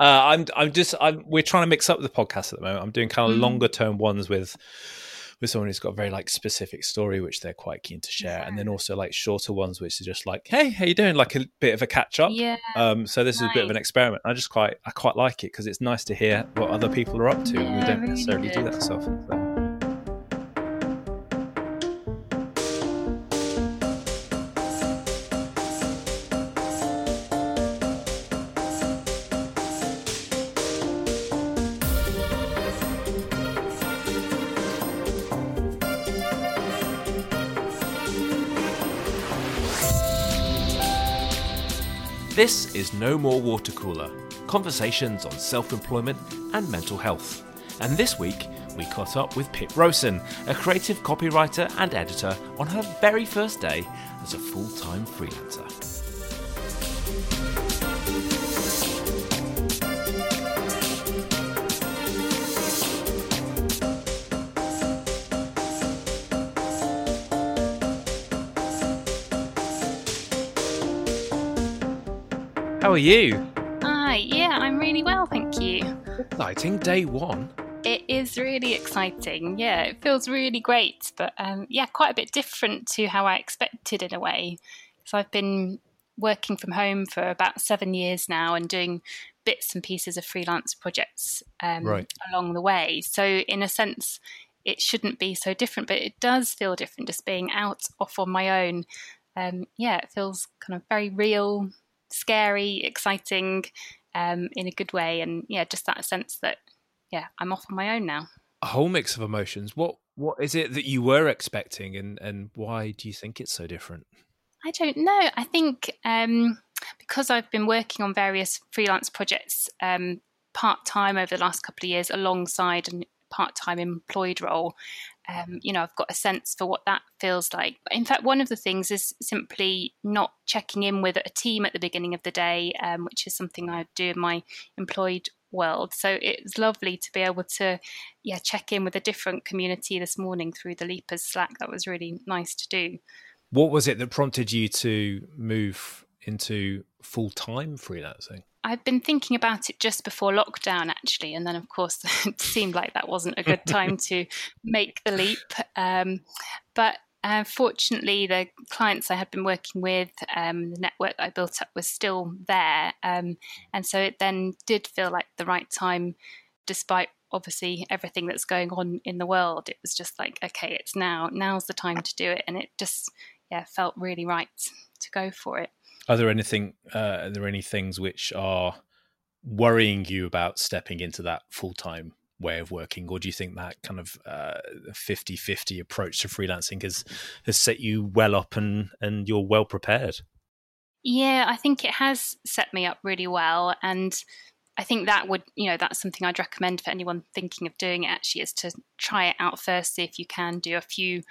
Uh, I'm I'm just I'm we're trying to mix up the podcast at the moment. I'm doing kind of mm. longer term ones with with someone who's got a very like specific story which they're quite keen to share, yeah. and then also like shorter ones which are just like, hey, how you doing? Like a bit of a catch up. Yeah. Um. So this nice. is a bit of an experiment. I just quite I quite like it because it's nice to hear what other people are up to, yeah, we don't really necessarily good. do that so often. So. This is No More Water Cooler conversations on self employment and mental health. And this week, we caught up with Pip Rosen, a creative copywriter and editor, on her very first day as a full time freelancer. How are you? Hi, yeah, I'm really well, thank you. Exciting day one. It is really exciting. Yeah, it feels really great, but um, yeah, quite a bit different to how I expected in a way. So I've been working from home for about seven years now and doing bits and pieces of freelance projects um, right. along the way. So in a sense, it shouldn't be so different, but it does feel different just being out off on my own. Um, yeah, it feels kind of very real, scary, exciting, um, in a good way, and yeah, just that sense that yeah, I'm off on my own now. A whole mix of emotions. What what is it that you were expecting, and and why do you think it's so different? I don't know. I think um, because I've been working on various freelance projects um, part time over the last couple of years, alongside a part time employed role um, you know, I've got a sense for what that feels like. In fact, one of the things is simply not checking in with a team at the beginning of the day, um, which is something I do in my employed world. So it's lovely to be able to, yeah, check in with a different community this morning through the Leapers Slack. That was really nice to do. What was it that prompted you to move into full time freelancing? I've been thinking about it just before lockdown, actually, and then of course it seemed like that wasn't a good time to make the leap. Um, but uh, fortunately, the clients I had been working with, um, the network I built up was still there, um, and so it then did feel like the right time, despite obviously everything that's going on in the world. It was just like, okay, it's now. Now's the time to do it, and it just yeah felt really right to go for it. Are there anything? Uh, are there any things which are worrying you about stepping into that full time way of working, or do you think that kind of uh, 50-50 approach to freelancing has has set you well up and and you're well prepared? Yeah, I think it has set me up really well, and I think that would you know that's something I'd recommend for anyone thinking of doing it. Actually, is to try it out first, see if you can do a few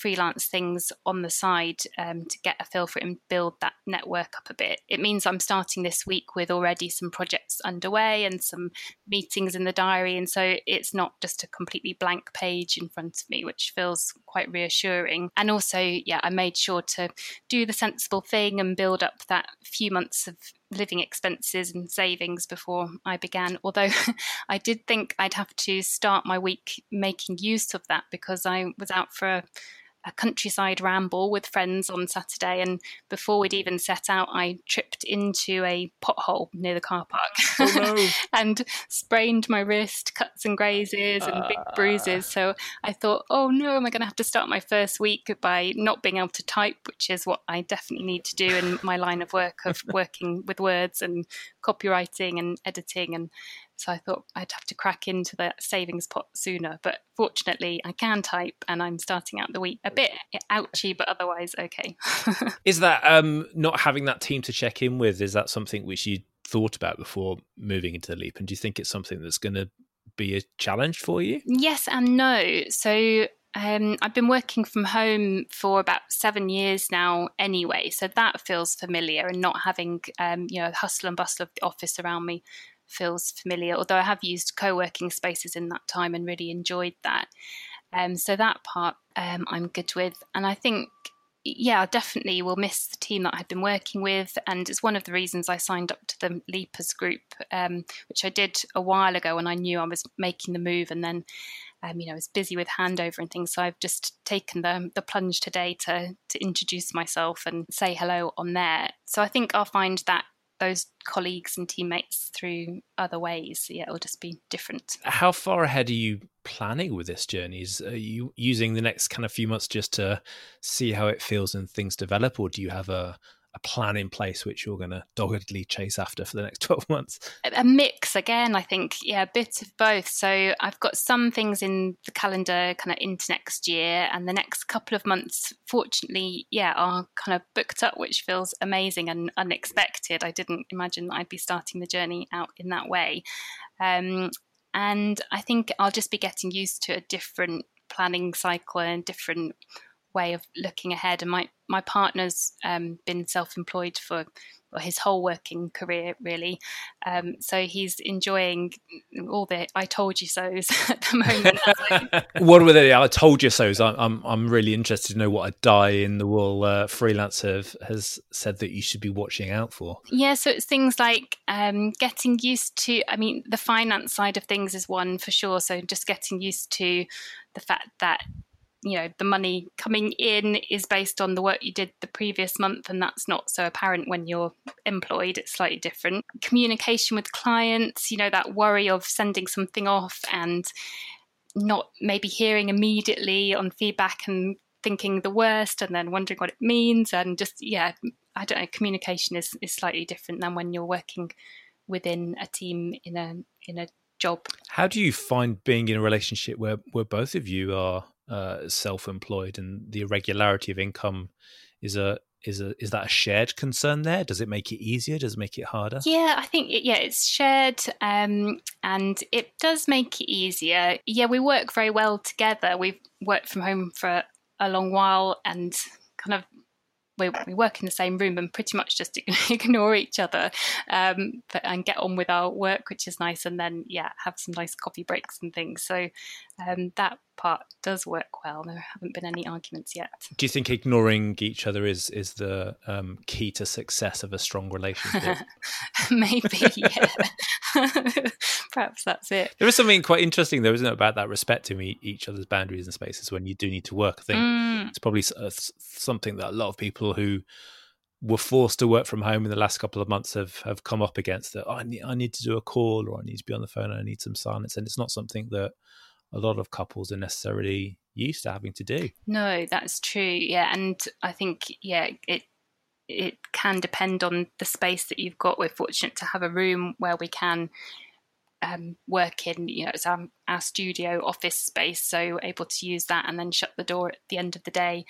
freelance things on the side um, to get a feel for it and build that network up a bit. It means I'm starting this week with already some projects underway and some meetings in the diary. And so it's not just a completely blank page in front of me, which feels quite reassuring. And also, yeah, I made sure to do the sensible thing and build up that few months of living expenses and savings before I began. Although I did think I'd have to start my week making use of that because I was out for a a countryside ramble with friends on Saturday, and before we'd even set out, I tripped into a pothole near the car park oh, no. and sprained my wrist, cuts and grazes, and uh... big bruises. So I thought, oh no, am I going to have to start my first week by not being able to type, which is what I definitely need to do in my line of work of working with words and copywriting and editing and so I thought I'd have to crack into the savings pot sooner. But fortunately, I can type and I'm starting out the week a bit ouchy, but otherwise okay. is that um, not having that team to check in with? Is that something which you thought about before moving into the leap? And do you think it's something that's going to be a challenge for you? Yes and no. So um, I've been working from home for about seven years now, anyway, so that feels familiar. And not having, um, you know, the hustle and bustle of the office around me feels familiar, although I have used co working spaces in that time and really enjoyed that. Um, so that part um, I'm good with. And I think yeah, definitely will miss the team that I'd been working with. And it's one of the reasons I signed up to the Leapers group, um, which I did a while ago when I knew I was making the move. And then, um, you know, I was busy with handover and things. So I've just taken the, the plunge today to, to introduce myself and say hello on there. So I think I'll find that those colleagues and teammates through other ways. Yeah, it'll just be different. How far ahead are you planning with this journey? Is, Are you using the next kind of few months just to see how it feels and things develop, or do you have a a plan in place which you're going to doggedly chase after for the next 12 months? A mix again, I think. Yeah, a bit of both. So I've got some things in the calendar kind of into next year, and the next couple of months, fortunately, yeah, are kind of booked up, which feels amazing and unexpected. I didn't imagine that I'd be starting the journey out in that way. Um, and I think I'll just be getting used to a different planning cycle and different way of looking ahead. And my my partner's um, been self employed for well, his whole working career, really. Um, so he's enjoying all the "I told you so's" at the moment. what were they? I told you so's. I'm, I'm I'm really interested to know what a die in the wool uh, freelancer has said that you should be watching out for. Yeah, so it's things like um, getting used to. I mean, the finance side of things is one for sure. So just getting used to the fact that you know the money coming in is based on the work you did the previous month and that's not so apparent when you're employed. It's slightly different. Communication with clients you know that worry of sending something off and not maybe hearing immediately on feedback and thinking the worst and then wondering what it means and just yeah i don't know communication is, is slightly different than when you're working within a team in a in a job. How do you find being in a relationship where where both of you are uh, self-employed and the irregularity of income is a is a is that a shared concern there? Does it make it easier? Does it make it harder? Yeah i think yeah it's shared um, and it does make it easier. Yeah we work very well together. We've worked from home for a long while and kind of we, we work in the same room and pretty much just ignore each other um, but, and get on with our work, which is nice. And then, yeah, have some nice coffee breaks and things. So um, that part does work well. There haven't been any arguments yet. Do you think ignoring each other is is the um, key to success of a strong relationship? Maybe, yeah. Perhaps that's it. There is something quite interesting, though, isn't it, about that respecting each other's boundaries and spaces when you do need to work. I think mm. it's probably uh, something that a lot of people who were forced to work from home in the last couple of months have have come up against that. Oh, I need I need to do a call or I need to be on the phone. And I need some silence, and it's not something that a lot of couples are necessarily used to having to do. No, that's true. Yeah, and I think yeah, it it can depend on the space that you've got. We're fortunate to have a room where we can um, work in. You know, it's our, our studio office space, so able to use that and then shut the door at the end of the day.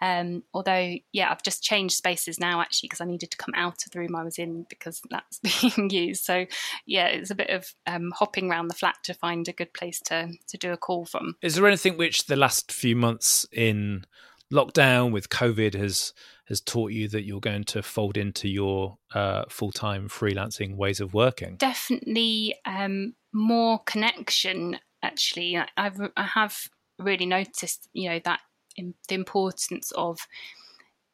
Um, although, yeah, I've just changed spaces now actually because I needed to come out of the room I was in because that's being used. So, yeah, it's a bit of um, hopping around the flat to find a good place to to do a call from. Is there anything which the last few months in lockdown with COVID has has taught you that you're going to fold into your uh, full time freelancing ways of working? Definitely um, more connection. Actually, I've I have really noticed, you know, that the importance of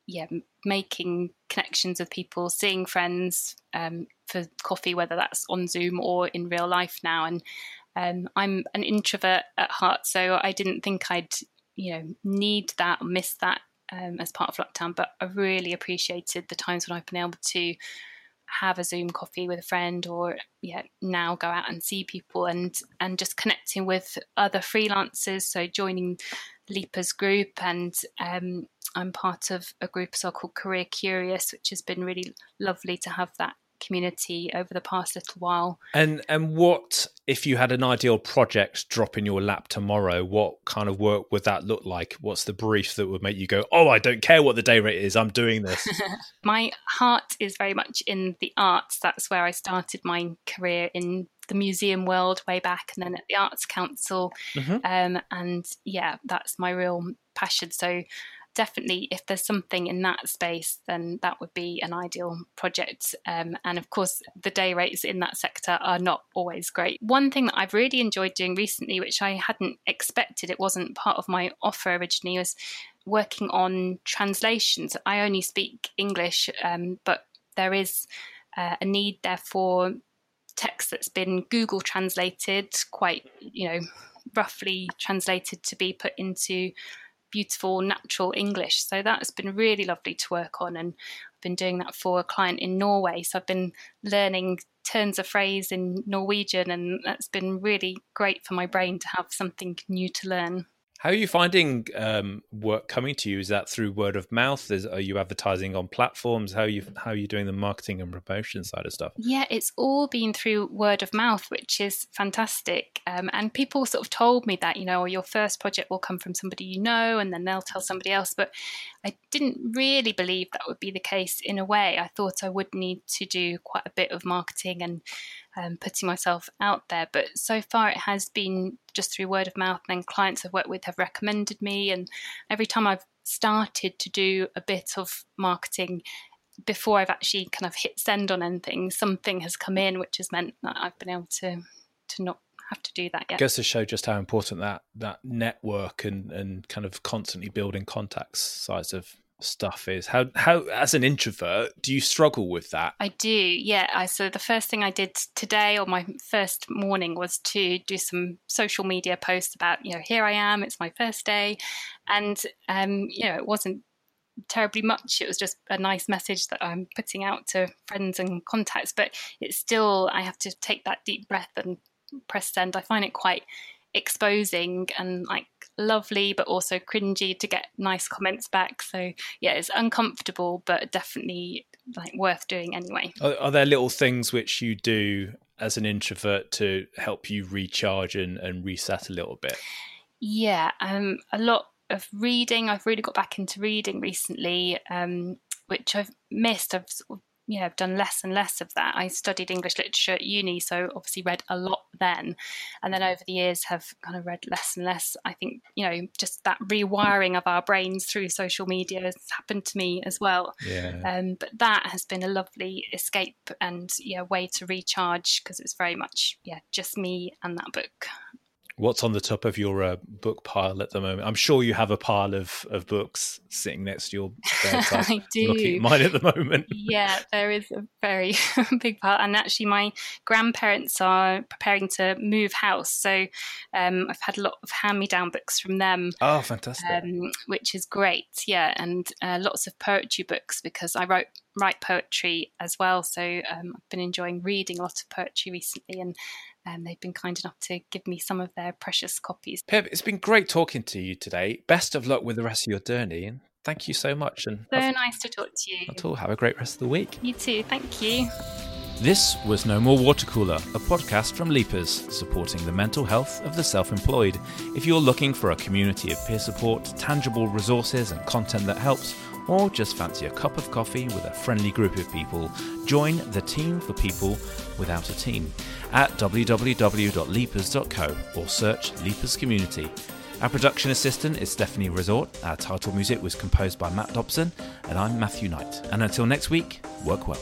yeah making connections with people seeing friends um, for coffee whether that's on zoom or in real life now and um, i'm an introvert at heart so i didn't think i'd you know need that or miss that um, as part of lockdown but i really appreciated the times when i've been able to have a zoom coffee with a friend or yeah now go out and see people and and just connecting with other freelancers. So joining Leapers group, and um, I'm part of a group so called Career Curious, which has been really lovely to have that community over the past little while. And and what if you had an ideal project drop in your lap tomorrow? What kind of work would that look like? What's the brief that would make you go, "Oh, I don't care what the day rate is. I'm doing this." my heart is very much in the arts. That's where I started my career in the museum world way back and then at the Arts Council. Mm-hmm. Um, and yeah, that's my real passion. So definitely if there's something in that space then that would be an ideal project um, and of course the day rates in that sector are not always great one thing that i've really enjoyed doing recently which i hadn't expected it wasn't part of my offer originally was working on translations. I only speak English, um, but there is uh, a need there for text that's been Google translated, quite, you know, roughly translated to be put into beautiful natural English. So that's been really lovely to work on. And I've been doing that for a client in Norway. So I've been learning turns of phrase in Norwegian, and that's been really great for my brain to have something new to learn. How are you finding um, work coming to you? Is that through word of mouth? Is, are you advertising on platforms? How are you how are you doing the marketing and promotion side of stuff? Yeah, it's all been through word of mouth, which is fantastic. Um, and people sort of told me that you know your first project will come from somebody you know, and then they'll tell somebody else. But I didn't really believe that would be the case. In a way, I thought I would need to do quite a bit of marketing and um, putting myself out there. But so far, it has been just through word of mouth, and clients I've worked with have recommended me. And every time I've started to do a bit of marketing, before I've actually kind of hit send on anything, something has come in, which has meant that I've been able to to not have to do that yet. Goes to show just how important that that network and and kind of constantly building contacts sides of stuff is. How how as an introvert do you struggle with that? I do yeah. I, so the first thing i did today or my first morning was to do some social media posts about you know here i am it's my first day. And um you know it wasn't terribly much. It was just a nice message that i'm putting out to friends and contacts but it's still i have to take that deep breath and press send. I find it quite exposing and like lovely but also cringy to get nice comments back. So yeah it's uncomfortable but definitely like worth doing anyway. Are, are there little things which you do as an introvert to help you recharge and, and reset a little bit? Yeah um a lot of reading. I've really got back into reading recently um which I've missed. I've sort of you know, I've done less and less of that. I studied English literature at uni, so obviously read a lot then. And then over the years have kind of read less and less. I think, you know, just that rewiring of our brains through social media has happened to me as well. Yeah. Um, but that has been a lovely escape and yeah, way to recharge because it's very much, yeah, just me and that book. What's on the top of your uh, book pile at the moment? I'm sure you have a pile of, of books sitting next to your bedside. I do. looking at mine at the moment. yeah, there is a very big pile. And actually, my grandparents are preparing to move house. So um, I've had a lot of hand me down books from them. Oh, fantastic. Um, which is great. Yeah. And uh, lots of poetry books because I wrote write poetry as well. So um, I've been enjoying reading a lot of poetry recently and and they've been kind enough to give me some of their precious copies. Pip, it's been great talking to you today. Best of luck with the rest of your journey, and thank you so much. And so have, nice to talk to you. At all, have a great rest of the week. You too. Thank you. This was No More Water Cooler, a podcast from Leapers, supporting the mental health of the self employed. If you're looking for a community of peer support, tangible resources, and content that helps, or just fancy a cup of coffee with a friendly group of people, join the Team for People Without a Team at www.leapers.co or search Leapers Community. Our production assistant is Stephanie Resort. Our title music was composed by Matt Dobson, and I'm Matthew Knight. And until next week, work well.